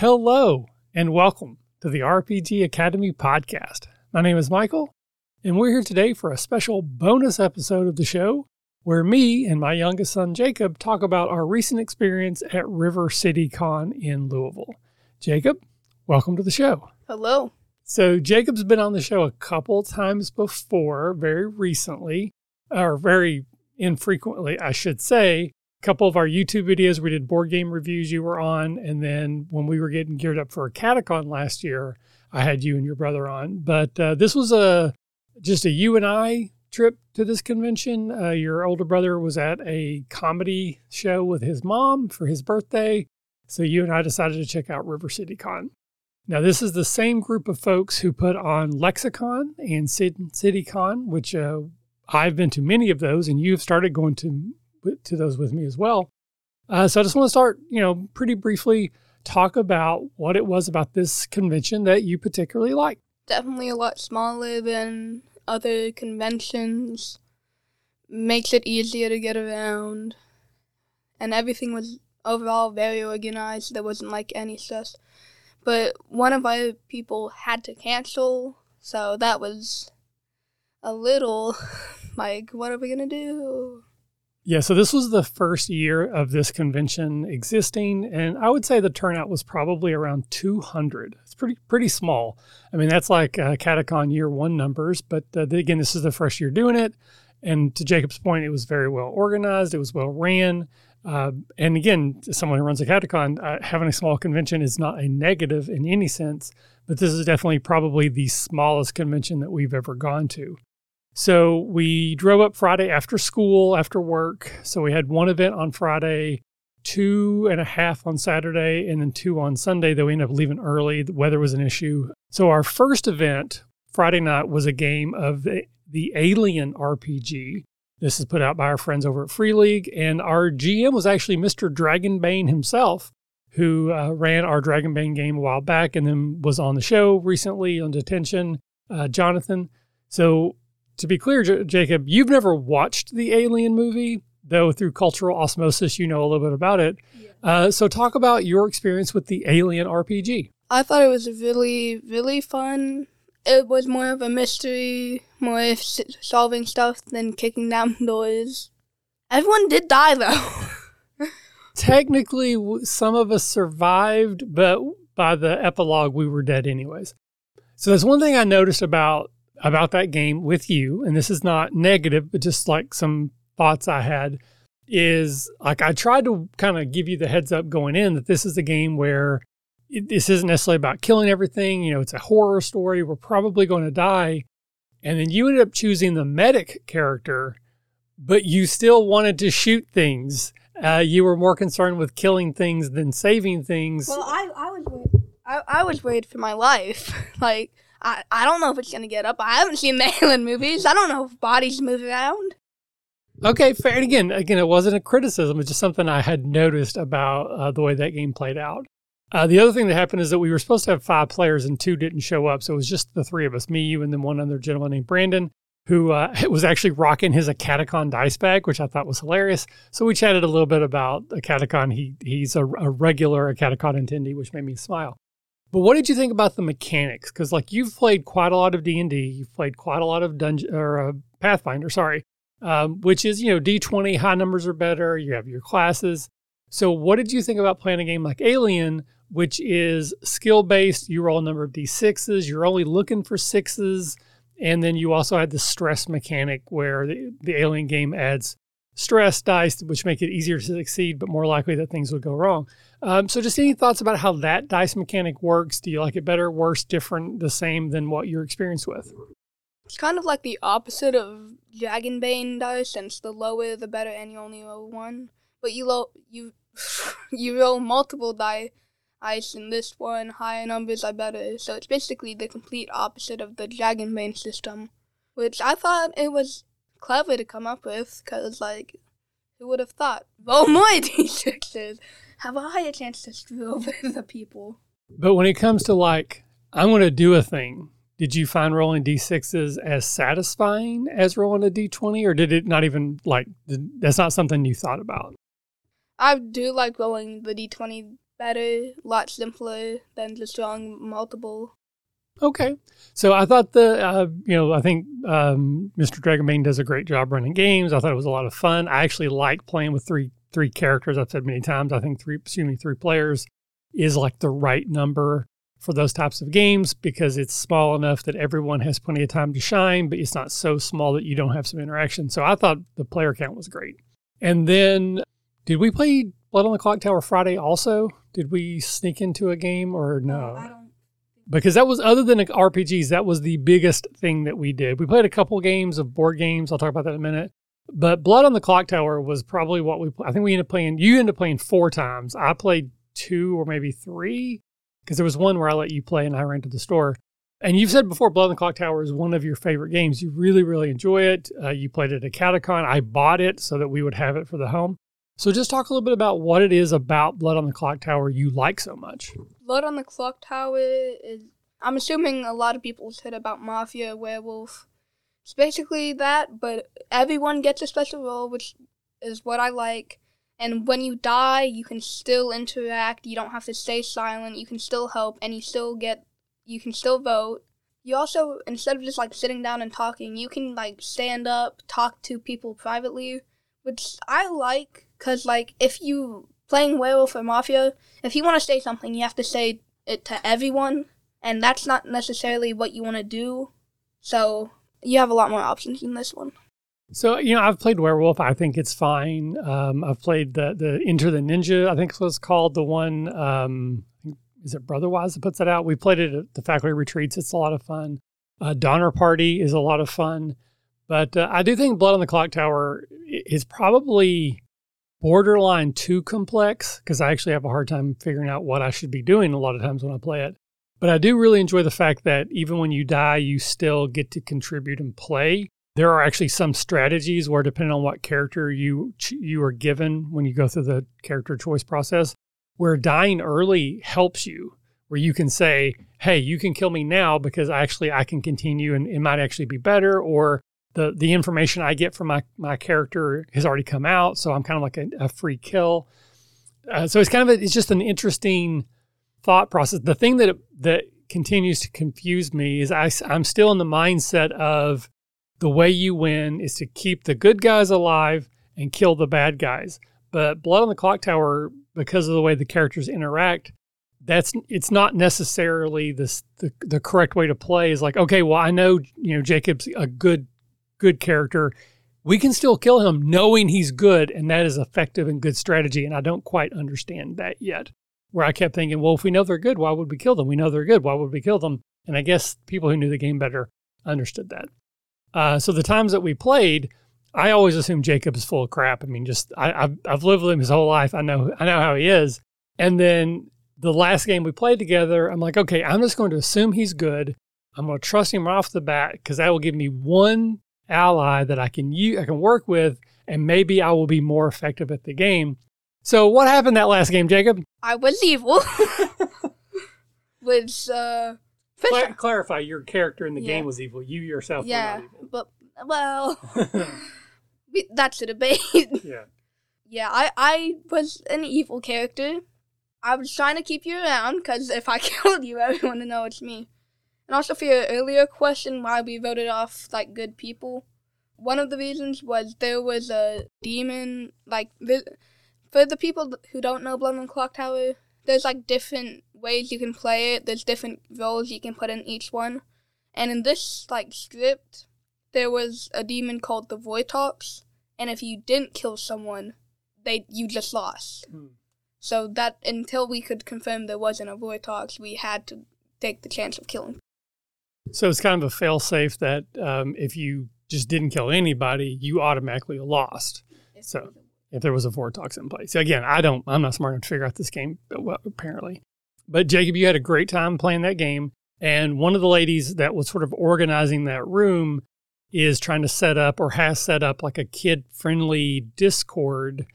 Hello, and welcome to the RPG Academy podcast. My name is Michael, and we're here today for a special bonus episode of the show where me and my youngest son Jacob talk about our recent experience at River City Con in Louisville. Jacob, welcome to the show. Hello. So, Jacob's been on the show a couple times before, very recently, or very infrequently, I should say couple of our YouTube videos, we did board game reviews you were on. And then when we were getting geared up for a Catacon last year, I had you and your brother on. But uh, this was a just a you and I trip to this convention. Uh, your older brother was at a comedy show with his mom for his birthday. So you and I decided to check out River City Con. Now, this is the same group of folks who put on Lexicon and City Con, which uh, I've been to many of those, and you've started going to to those with me as well. Uh, so I just want to start, you know, pretty briefly talk about what it was about this convention that you particularly liked. Definitely a lot smaller than other conventions. Makes it easier to get around. And everything was overall very organized. There wasn't like any stress. But one of our people had to cancel, so that was a little like, what are we gonna do? Yeah, so this was the first year of this convention existing, and I would say the turnout was probably around 200. It's pretty pretty small. I mean, that's like uh, Catacon year one numbers, but uh, again, this is the first year doing it. And to Jacob's point, it was very well organized. It was well ran. Uh, and again, someone who runs a Catacon, uh, having a small convention is not a negative in any sense, but this is definitely probably the smallest convention that we've ever gone to. So we drove up Friday after school, after work. So we had one event on Friday, two and a half on Saturday, and then two on Sunday, though we ended up leaving early. The weather was an issue. So our first event, Friday night, was a game of the, Alien RPG. This is put out by our friends over at Free League. And our GM was actually Mr. Dragonbane himself, who uh, ran our Dragonbane game a while back and then was on the show recently on detention, uh, Jonathan. So to be clear, J- Jacob, you've never watched the Alien movie, though through cultural osmosis, you know a little bit about it. Yeah. Uh, so, talk about your experience with the Alien RPG. I thought it was really, really fun. It was more of a mystery, more of solving stuff than kicking down doors. Everyone did die, though. Technically, some of us survived, but by the epilogue, we were dead anyways. So, there's one thing I noticed about about that game with you, and this is not negative, but just like some thoughts I had, is like I tried to kind of give you the heads up going in that this is a game where it, this isn't necessarily about killing everything. You know, it's a horror story. We're probably going to die. And then you ended up choosing the medic character, but you still wanted to shoot things. Uh, you were more concerned with killing things than saving things. Well, I, I was I, I was worried for my life. like I, I don't know if it's gonna get up. I haven't seen the Alien movies. I don't know if bodies move around. Okay, fair. And again, again, it wasn't a criticism. It's just something I had noticed about uh, the way that game played out. Uh, the other thing that happened is that we were supposed to have five players and two didn't show up. So it was just the three of us, me, you, and then one other gentleman named Brandon, who uh, was actually rocking his Catacon dice bag, which I thought was hilarious. So we chatted a little bit about Catacon. He he's a, a regular Catacon attendee, which made me smile. But what did you think about the mechanics? Because like you've played quite a lot of D and D, you've played quite a lot of Dungeon or uh, Pathfinder, sorry, um, which is you know D twenty high numbers are better. You have your classes. So what did you think about playing a game like Alien, which is skill based? You roll a number of D sixes. You're only looking for sixes, and then you also had the stress mechanic where the, the Alien game adds stress dice, which make it easier to succeed, but more likely that things would go wrong. Um, so, just any thoughts about how that dice mechanic works? Do you like it better, worse, different, the same than what you're experienced with? It's kind of like the opposite of Dragonbane dice, since the lower the better, and you only roll one. But you roll you you roll multiple die dice, and this one higher numbers are better. So it's basically the complete opposite of the Dragonbane system, which I thought it was clever to come up with, because, like, who would have thought? Roll more d6s. Have a higher chance to screw over the people. But when it comes to, like, I'm going to do a thing, did you find rolling d6s as satisfying as rolling a d20, or did it not even, like, that's not something you thought about? I do like rolling the d20 better, a lot simpler than just drawing multiple. Okay, so I thought the uh, you know I think um, Mr. Dragonbane does a great job running games. I thought it was a lot of fun. I actually like playing with three three characters. I've said many times. I think three, excuse me, three players is like the right number for those types of games because it's small enough that everyone has plenty of time to shine, but it's not so small that you don't have some interaction. So I thought the player count was great. And then did we play Blood on the Clock Tower Friday also? Did we sneak into a game or no? I don't. because that was other than RPGs, that was the biggest thing that we did. We played a couple games of board games. I'll talk about that in a minute. But Blood on the Clock Tower was probably what we. I think we ended up playing. You ended up playing four times. I played two or maybe three because there was one where I let you play and I ran to the store. And you've said before, Blood on the Clock Tower is one of your favorite games. You really, really enjoy it. Uh, you played it at Catacon. I bought it so that we would have it for the home. So just talk a little bit about what it is about Blood on the Clock Tower you like so much. Blood on the Clock Tower is. I'm assuming a lot of people said about Mafia, Werewolf. It's basically that, but everyone gets a special role, which is what I like. And when you die, you can still interact. You don't have to stay silent. You can still help, and you still get. You can still vote. You also, instead of just like sitting down and talking, you can like stand up, talk to people privately, which I like. Cause like if you playing werewolf or mafia, if you want to say something, you have to say it to everyone, and that's not necessarily what you want to do. So you have a lot more options in this one. So you know, I've played Werewolf. I think it's fine. Um, I've played the the Enter the Ninja. I think it was called the one. Um, is it Brotherwise that puts that out? We played it at the faculty retreats. It's a lot of fun. Uh, Donner Party is a lot of fun, but uh, I do think Blood on the Clock Tower is probably borderline too complex because I actually have a hard time figuring out what I should be doing a lot of times when I play it. But I do really enjoy the fact that even when you die, you still get to contribute and play. There are actually some strategies where, depending on what character you you are given when you go through the character choice process, where dying early helps you, where you can say, "Hey, you can kill me now because actually I can continue, and it might actually be better." Or the the information I get from my my character has already come out, so I'm kind of like a, a free kill. Uh, so it's kind of a, it's just an interesting thought process. The thing that that continues to confuse me is I, am still in the mindset of the way you win is to keep the good guys alive and kill the bad guys. But Blood on the Clock Tower, because of the way the characters interact, that's it's not necessarily this the, the correct way to play. Is like okay, well I know you know Jacob's a good good character. We can still kill him knowing he's good, and that is effective and good strategy. And I don't quite understand that yet where I kept thinking, well, if we know they're good, why would we kill them? We know they're good. Why would we kill them? And I guess people who knew the game better understood that. Uh, so the times that we played, I always assumed Jacob is full of crap. I mean, just I, I've, I've lived with him his whole life. I know I know how he is. And then the last game we played together, I'm like, okay, I'm just going to assume he's good. I'm going to trust him right off the bat because that will give me one ally that I can use, I can work with, and maybe I will be more effective at the game. So what happened that last game, Jacob? I was evil. Which, uh, Cla- clarify, your character in the Yeah. game was evil. You yourself yeah, but well, that's a debate. yeah. yeah, I I was an evil character. I was trying to keep you around because if I killed you, everyone would know it's me. And also for your earlier question, why we voted off like good people, one of the reasons was there was a demon. Like the, for the people who don't know Blood the Clock Tower, there's like different ways you can play it. There's different roles you can put in each one. And in this like script, there was a demon called the Vortox, and if you didn't kill someone, they you just lost. Hmm. So that until we could confirm there wasn't a Vortox, we had to take the chance of killing. So it's kind of a fail safe that um, if you just didn't kill anybody, you automatically lost So- if there was a Vortox in place. Again, I don't, I'm not smart enough to figure out this game, but well, apparently. But Jacob, you had a great time playing that game. And one of the ladies that was sort of organizing that room is trying to set up or has set up like a kid friendly Discord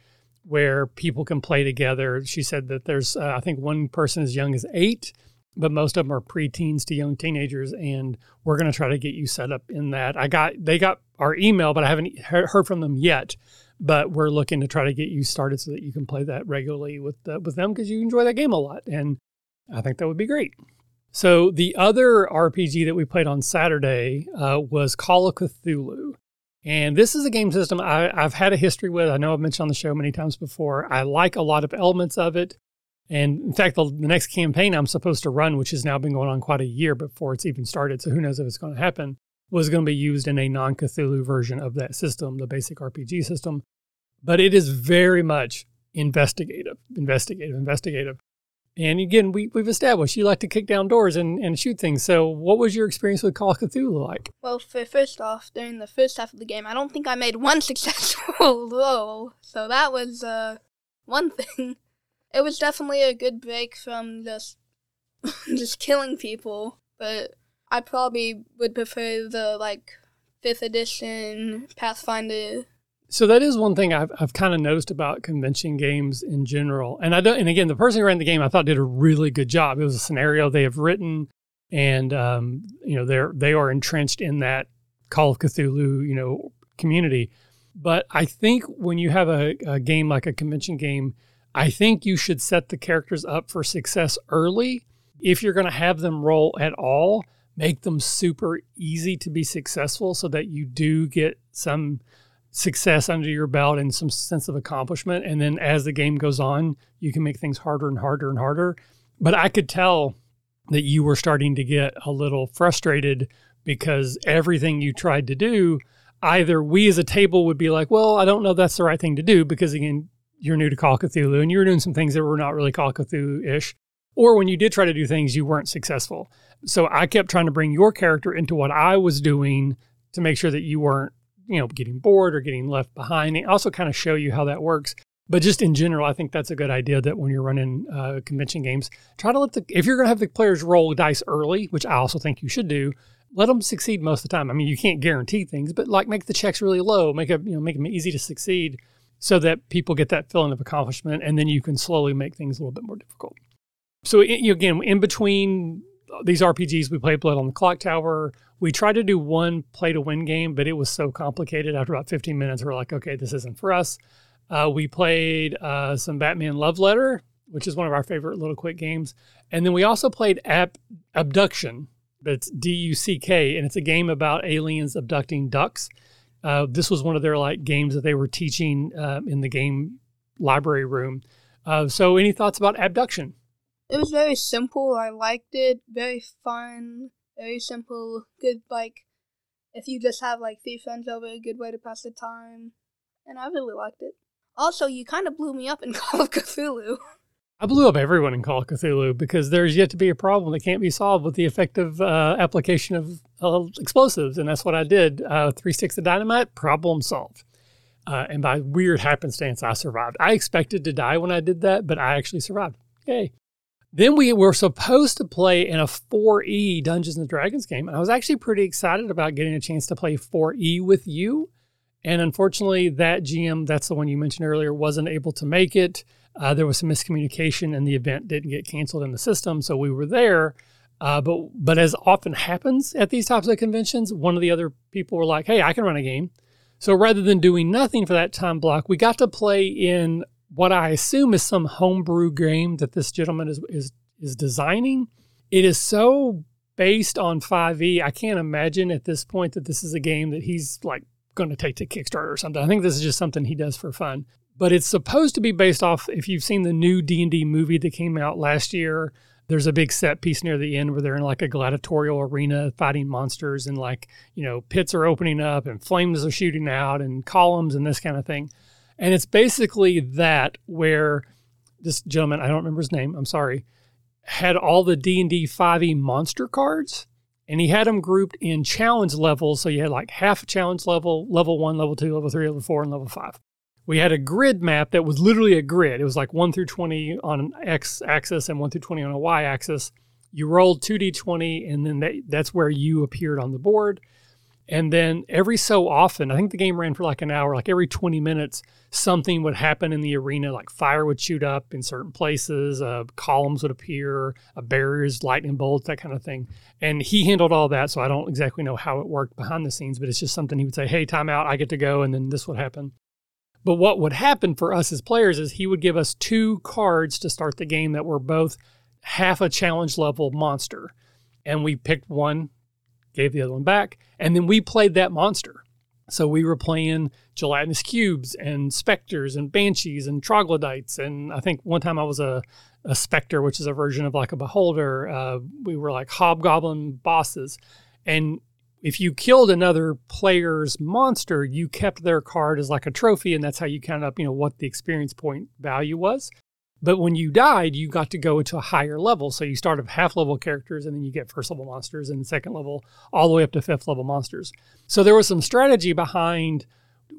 where people can play together. She said that there's, uh, I think, one person as young as eight, but most of them are preteens to young teenagers. And we're going to try to get you set up in that. I got, they got our email, but I haven't he- heard from them yet but we're looking to try to get you started so that you can play that regularly with uh, with them because you enjoy that game a lot, and I think that would be great. So the other RPG that we played on Saturday uh, was Call of Cthulhu. And this is a game system I, have had a history with. I know I've mentioned on the show many times before. I like a lot of elements of it. And in fact, the, the next campaign I'm supposed to run, which has now been going on quite a year before it's even started, so who knows if it's going to happen, was going to be used in a non Cthulhu version of that system, the basic RPG system. But it is very much investigative, investigative, investigative. And again, we, we've established you like to kick down doors and, and shoot things. So, what was your experience with Call of Cthulhu like? Well, for, first off, during the first half of the game, I don't think I made one successful roll. So, that was uh, one thing. It was definitely a good break from just just killing people, but I probably would prefer the like fifth edition Pathfinder so that is one thing I've, I've kind of noticed about convention games in general. And I don't, and again, the person who ran the game I thought did a really good job. It was a scenario they have written, and um, you know they're they are entrenched in that Call of Cthulhu you know community. But I think when you have a, a game like a convention game, I think you should set the characters up for success early. If you're going to have them roll at all, make them super easy to be successful so that you do get some success under your belt and some sense of accomplishment. And then as the game goes on, you can make things harder and harder and harder. But I could tell that you were starting to get a little frustrated because everything you tried to do, either we as a table would be like, well, I don't know that's the right thing to do because, again, you're new to Call Cthulhu and you're doing some things that were not really Call Cthulhu ish. Or when you did try to do things, you weren't successful. So I kept trying to bring your character into what I was doing to make sure that you weren't you know, getting bored or getting left behind. They also kind of show you how that works. But just in general, I think that's a good idea that when you're running uh, convention games, try to let the, if you're going to have the players roll dice early, which I also think you should do, let them succeed most of the time. I mean, you can't guarantee things, but like make the checks really low, make it, you know, make them easy to succeed so that people get that feeling of accomplishment. And then you can slowly make things a little bit more difficult. So again, in between these RPGs, we played Blood on the Clock Tower. We tried to do one play to win game, but it was so complicated. After about 15 minutes, we are like, okay, this isn't for us. Uh, we played uh, some Batman Love Letter, which is one of our favorite little quick games. And then we also played Ab- Abducktion. That's D U C K, and it's a game about aliens abducting ducks. Uh, this was one of their like games that they were teaching uh, in the game library room. Uh, so, any thoughts about Abducktion? It was very simple. I liked it. Very fun. Very simple. Good, like, if you just have like three friends over, a good way to pass the time. And I really liked it. Also, you kind of blew me up in Call of Cthulhu. I blew up everyone in Call of Cthulhu because there's yet to be a problem that can't be solved with the effective uh, application of uh, explosives. And that's what I did. Uh, three sticks of dynamite, problem solved. Uh, and by weird happenstance, I survived. I expected to die when I did that, but I actually survived. Yay. Then we were supposed to play in a 4E Dungeons and Dragons game. And I was actually pretty excited about getting a chance to play 4E with you. And unfortunately, that GM, that's the one you mentioned earlier, wasn't able to make it. Uh, there was some miscommunication and the event didn't get canceled in the system. So we were there. Uh, but but as often happens at these types of conventions, one of the other people were like, "Hey, I can run a game." So rather than doing nothing for that time block, we got to play in what I assume is some homebrew game that this gentleman is is is designing. It is so based on 5e. I can't imagine at this point that this is a game that he's like going to take to Kickstarter or something. I think this is just something he does for fun. But it's supposed to be based off if you've seen the new D&D movie that came out last year, there's a big set piece near the end where they're in like a gladiatorial arena fighting monsters and like, you know, pits are opening up and flames are shooting out and columns and this kind of thing. And it's basically that where this gentleman, I don't remember his name, I'm sorry, had all the D&D 5e monster cards and he had them grouped in challenge levels. So you had like half a challenge level, level one, level two, level three, level four, and level five. We had a grid map that was literally a grid. It was like one through 20 on an X axis and one through 20 on a Y axis. You rolled 2d20, and then that, that's where you appeared on the board. And then every so often, I think the game ran for like an hour, like every 20 minutes, something would happen in the arena, like fire would shoot up in certain places, uh, columns would appear, uh, barriers, lightning bolts, that kind of thing. And he handled all that. So I don't exactly know how it worked behind the scenes, but it's just something he would say, hey, time out, I get to go. And then this would happen. But what would happen for us as players is he would give us two cards to start the game that were both half a challenge level monster. And we picked one, gave the other one back, and then we played that monster. So we were playing gelatinous cubes and specters and banshees and troglodytes. And I think one time I was a, a specter, which is a version of like a beholder. Uh, we were like hobgoblin bosses. And if you killed another player's monster, you kept their card as like a trophy, and that's how you counted up, you know, what the experience point value was. But when you died, you got to go into a higher level. So you start with half level characters, and then you get first level monsters, and second level, all the way up to fifth level monsters. So there was some strategy behind,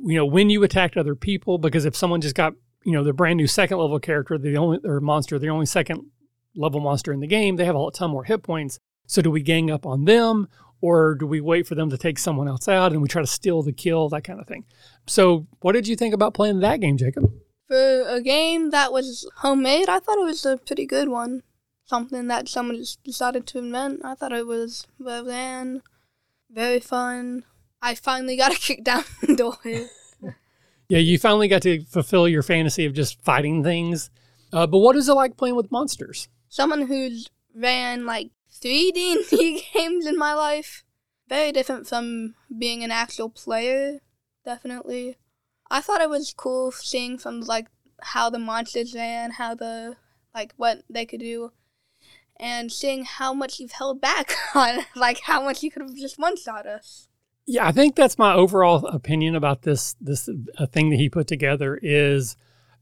you know, when you attacked other people, because if someone just got, you know, the brand new second level character, the only or monster, the only second level monster in the game, they have a ton more hit points. So do we gang up on them, or do we wait for them to take someone else out and we try to steal the kill, that kind of thing? So, what did you think about playing that game, Jacob? For a game that was homemade, I thought it was a pretty good one. Something that someone just decided to invent. I thought it was well ran, very fun. I finally got to kick down the door. yeah, you finally got to fulfill your fantasy of just fighting things. Uh, but what is it like playing with monsters? Someone who's ran like three D&D games in my life. Very different from being an actual player, definitely. I thought it was cool seeing from like how the monsters ran, how the like what they could do, and seeing how much you've held back on, like how much you could have just one shot us. Yeah, I think that's my overall opinion about this this uh, thing that he put together is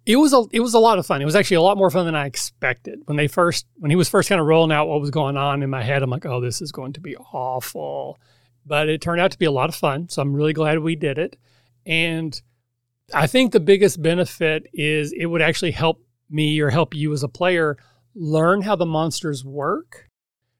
it was a it was a lot of fun. It was actually a lot more fun than I expected. When they first when he was first kind of rolling out what was going on in my head, I'm like, oh, this is going to be awful. But it turned out to be a lot of fun. So I'm really glad we did it. And I think the biggest benefit is it would actually help me or help you as a player learn how the monsters work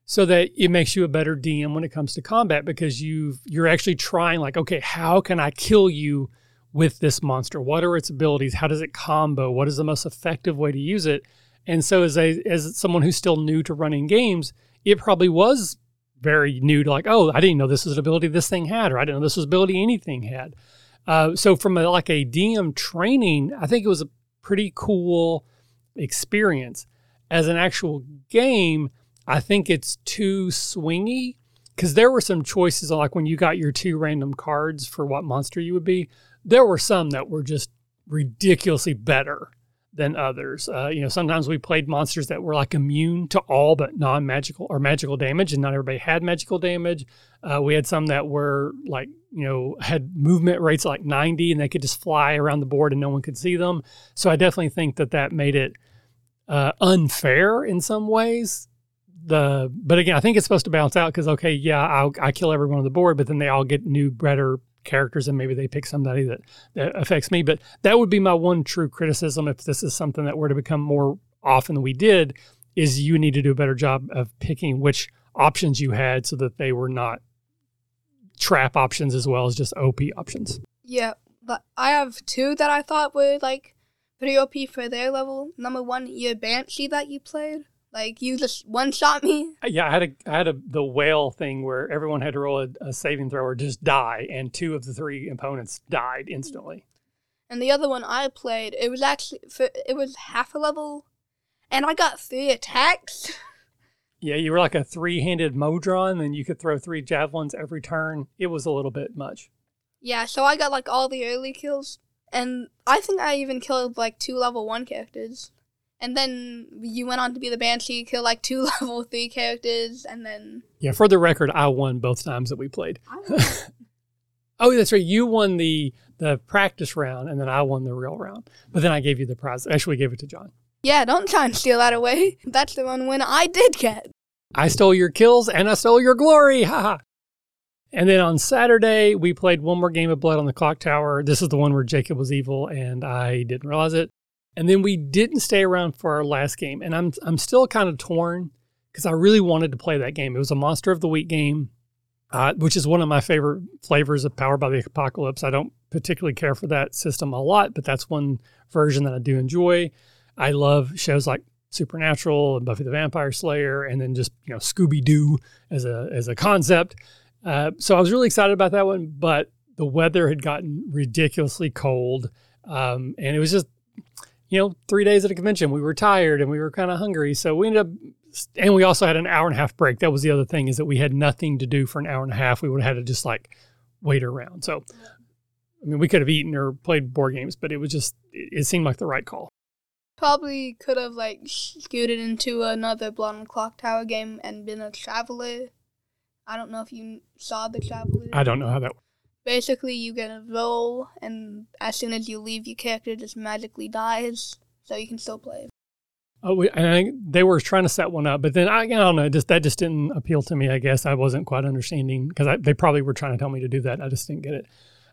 so that it makes you a better DM when it comes to combat because you you're actually trying like okay how can I kill you with this monster? What are its abilities? How does it combo? What is the most effective way to use it? And so, as a as someone who's still new to running games, it probably was very new to like, oh, I didn't know this was an ability this thing had, or I didn't know this was ability anything had. Uh, so, from a, like a DM training, I think it was a pretty cool experience. As an actual game, I think it's too swingy because there were some choices like when you got your two random cards for what monster you would be there were some that were just ridiculously better than others. Uh, you know, sometimes we played monsters that were like immune to all but non-magical or magical damage, and not everybody had magical damage. Uh, we had some that were like, you know, had movement rates like 90, and they could just fly around the board and no one could see them. So I definitely think that that made it uh, unfair in some ways. The but again, I think it's supposed to balance out because okay, yeah, I'll, I kill everyone on the board, but then they all get new, better characters and maybe they pick somebody that, that affects me. But that would be my one true criticism if this is something that were to become more often than we did, is you need to do a better job of picking which options you had so that they were not trap options as well as just OP options. Yeah, but I have two that I thought were like pretty OP for their level. Number one, your Banshee that you played. Like you just one shot me. Uh, yeah, I had a I had a the whale thing where everyone had to roll a, a saving throw or just die, and two of the three opponents died instantly. And the other one I played, it was actually for, it was half a level, and I got three attacks. Yeah, you were like a three-handed Modron, and you could throw three javelins every turn. It was a little bit much. Yeah, so I got like all the early kills, and I think I even killed like two level one characters. And then you went on to be the Banshee, kill like two level three characters, and then. Yeah, for the record, I won both times that we played. oh, that's right. You won the the practice round, and then I won the real round. But then I gave you the prize. Actually, gave it to John. Yeah, don't try and steal that away. That's the one win I did get. I stole your kills and I stole your glory. Ha! And then on Saturday, we played one more game of Blood on the Clock Tower. This is the one where Jacob was evil and I didn't realize it. And then we didn't stay around for our last game. And I'm I'm still kind of torn because I really wanted to play that game. It was a Monster of the Week game, uh, which is one of my favorite flavors of Powered by the Apocalypse. I don't particularly care for that system a lot, but that's one version that I do enjoy. I love shows like Supernatural and Buffy the Vampire Slayer, and then just you know Scooby Doo as a as a concept. Uh, so I was really excited about that one, but the weather had gotten ridiculously cold Um, and it was just, you know, three days at a convention. We were tired and we were kind of hungry. So we ended up, and we also had an hour and a half break. That was the other thing is that we had nothing to do for an hour and a half. We would have had to just like wait around. So, I mean, we could have eaten or played board games, but it was just, it seemed like the right call. Probably could have like scooted into another Blood Clock Tower game and been a traveler. I don't know if you saw the traveler. I don't know how that Basically, you get a roll, and as soon as you leave, your character just magically dies, so you can still play. Oh, we, I, they were trying to set one up, but then I, I don't know. Just that just didn't appeal to me. I guess I wasn't quite understanding because they probably were trying to tell me to do that. I just didn't get it.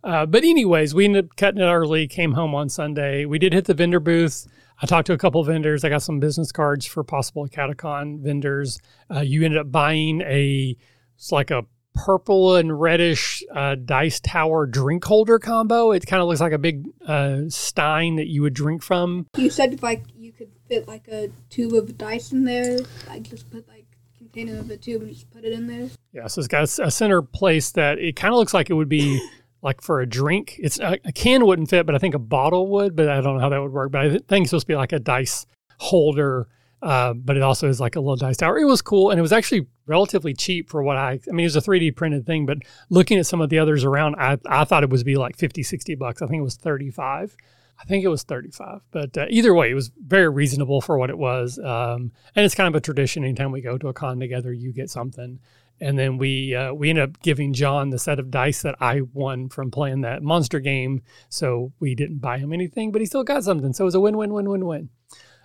Uh, but anyways, we ended up cutting it early. Came home on Sunday. We did hit the vendor booth. I talked to a couple vendors. I got some business cards for possible Catacon vendors. Uh, you ended up buying a it's like a purple and reddish uh, dice tower drink holder combo. It kind of looks like a big uh, stein that you would drink from. You said like you could fit like a tube of dice in there. Like just put like container of a tube and just put it in there. Yeah, so it's got a center place that it kind of looks like it would be like for a drink. It's a, a, can wouldn't fit, but I think a bottle would. But I don't know how that would work. But I think it's supposed to be like a dice holder uh, but it also is like a little dice tower. It was cool, and it was actually relatively cheap for what I. I mean, it was a 3D printed thing, but looking at some of the others around, I, I thought it was be like 50, 60 bucks. I think it was 35. I think it was 35. But uh, either way, it was very reasonable for what it was. Um, and it's kind of a tradition. Anytime we go to a con together, you get something. And then we uh, we ended up giving John the set of dice that I won from playing that monster game. So we didn't buy him anything, but he still got something. So it was a win, win, win, win, win.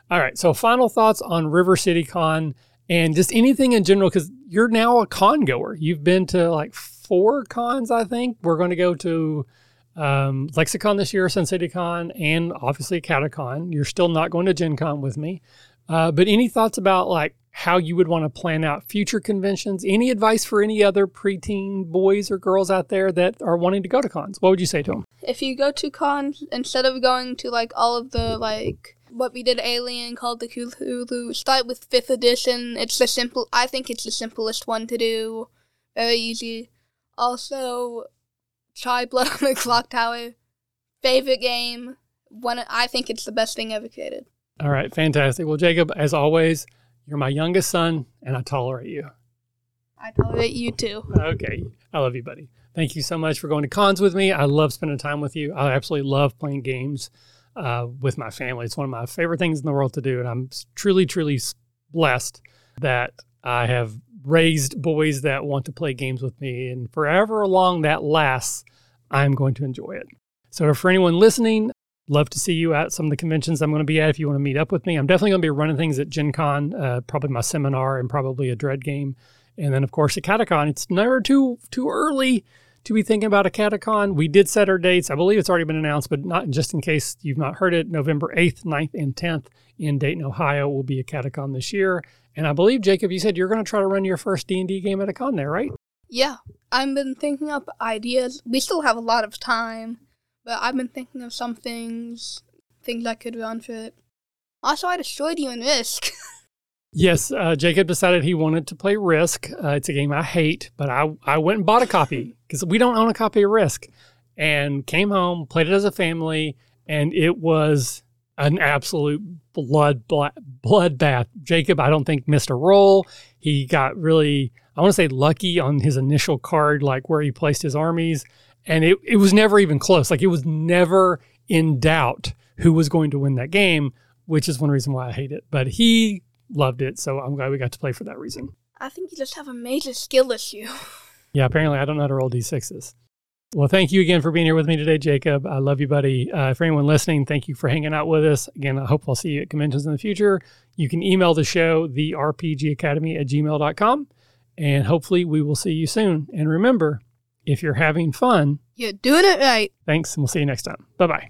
All right. So, final thoughts on River City Con and just anything in general, because you're now a con goer. You've been to like four cons, I think. We're going to go to um, Lexicon this year, Sun City Con, and obviously Catacon. You're still not going to Gen Con with me. Uh, but any thoughts about like how you would want to plan out future conventions? Any advice for any other preteen boys or girls out there that are wanting to go to cons? What would you say to them? If you go to cons, instead of going to like all of the like what we did Alien, called the Cthulhu. Start with fifth edition. It's the simple. I think it's the simplest one to do. Very easy. Also, try Blood on the Clock Tower. Favorite game. One. I think it's the best thing ever created. All right, fantastic. Well, Jacob, as always, you're my youngest son, and I tolerate you. I tolerate you too. Okay, I love you, buddy. Thank you so much for going to cons with me. I love spending time with you. I absolutely love playing games uh, with my family. It's one of my favorite things in the world to do. And I'm truly, truly blessed that I have raised boys that want to play games with me. And forever long that lasts, I'm going to enjoy it. So for anyone listening, love to see you at some of the conventions I'm going to be at if you want to meet up with me. I'm definitely going to be running things at Gen Con, uh, probably my seminar and probably a Dread game. And then, of course, at Catacon, it's never too too early to be thinking about a catacon. We did set our dates. I believe it's already been announced, but not just in case you've not heard it. November 8th, 9th, and 10th in Dayton, Ohio will be a catacon this year. And I believe, Jacob, you said you're going to try to run your first D&D game at a con there, right? Yeah. I've been thinking up ideas. We still have a lot of time, but I've been thinking of some things, things I could run for it. Also, I destroyed you in Risk. Yes, uh, Jacob decided he wanted to play Risk. Uh, it's a game I hate, but I, I went and bought a copy because we don't own a copy of Risk and came home, played it as a family, and it was an absolute blood bloodbath. Jacob, I don't think missed a roll. He got really, I want to say, lucky on his initial card, like where he placed his armies, and it, it was never even close. Like it was never in doubt who was going to win that game, which is one reason why I hate it. But he loved it. So I'm glad we got to play for that reason. I think you just have a major skill issue. yeah, apparently I don't know how to roll d6s. Well, thank you again for being here with me today, Jacob. I love you, buddy. Uh, for anyone listening, thank you for hanging out with us. Again, I hope I'll see you at conventions in the future. You can email the show, the RPG Academy at gmail.com, and hopefully we will see you soon. And remember, if you're having fun, you're doing it right. Thanks, and we'll see you next time. Bye bye.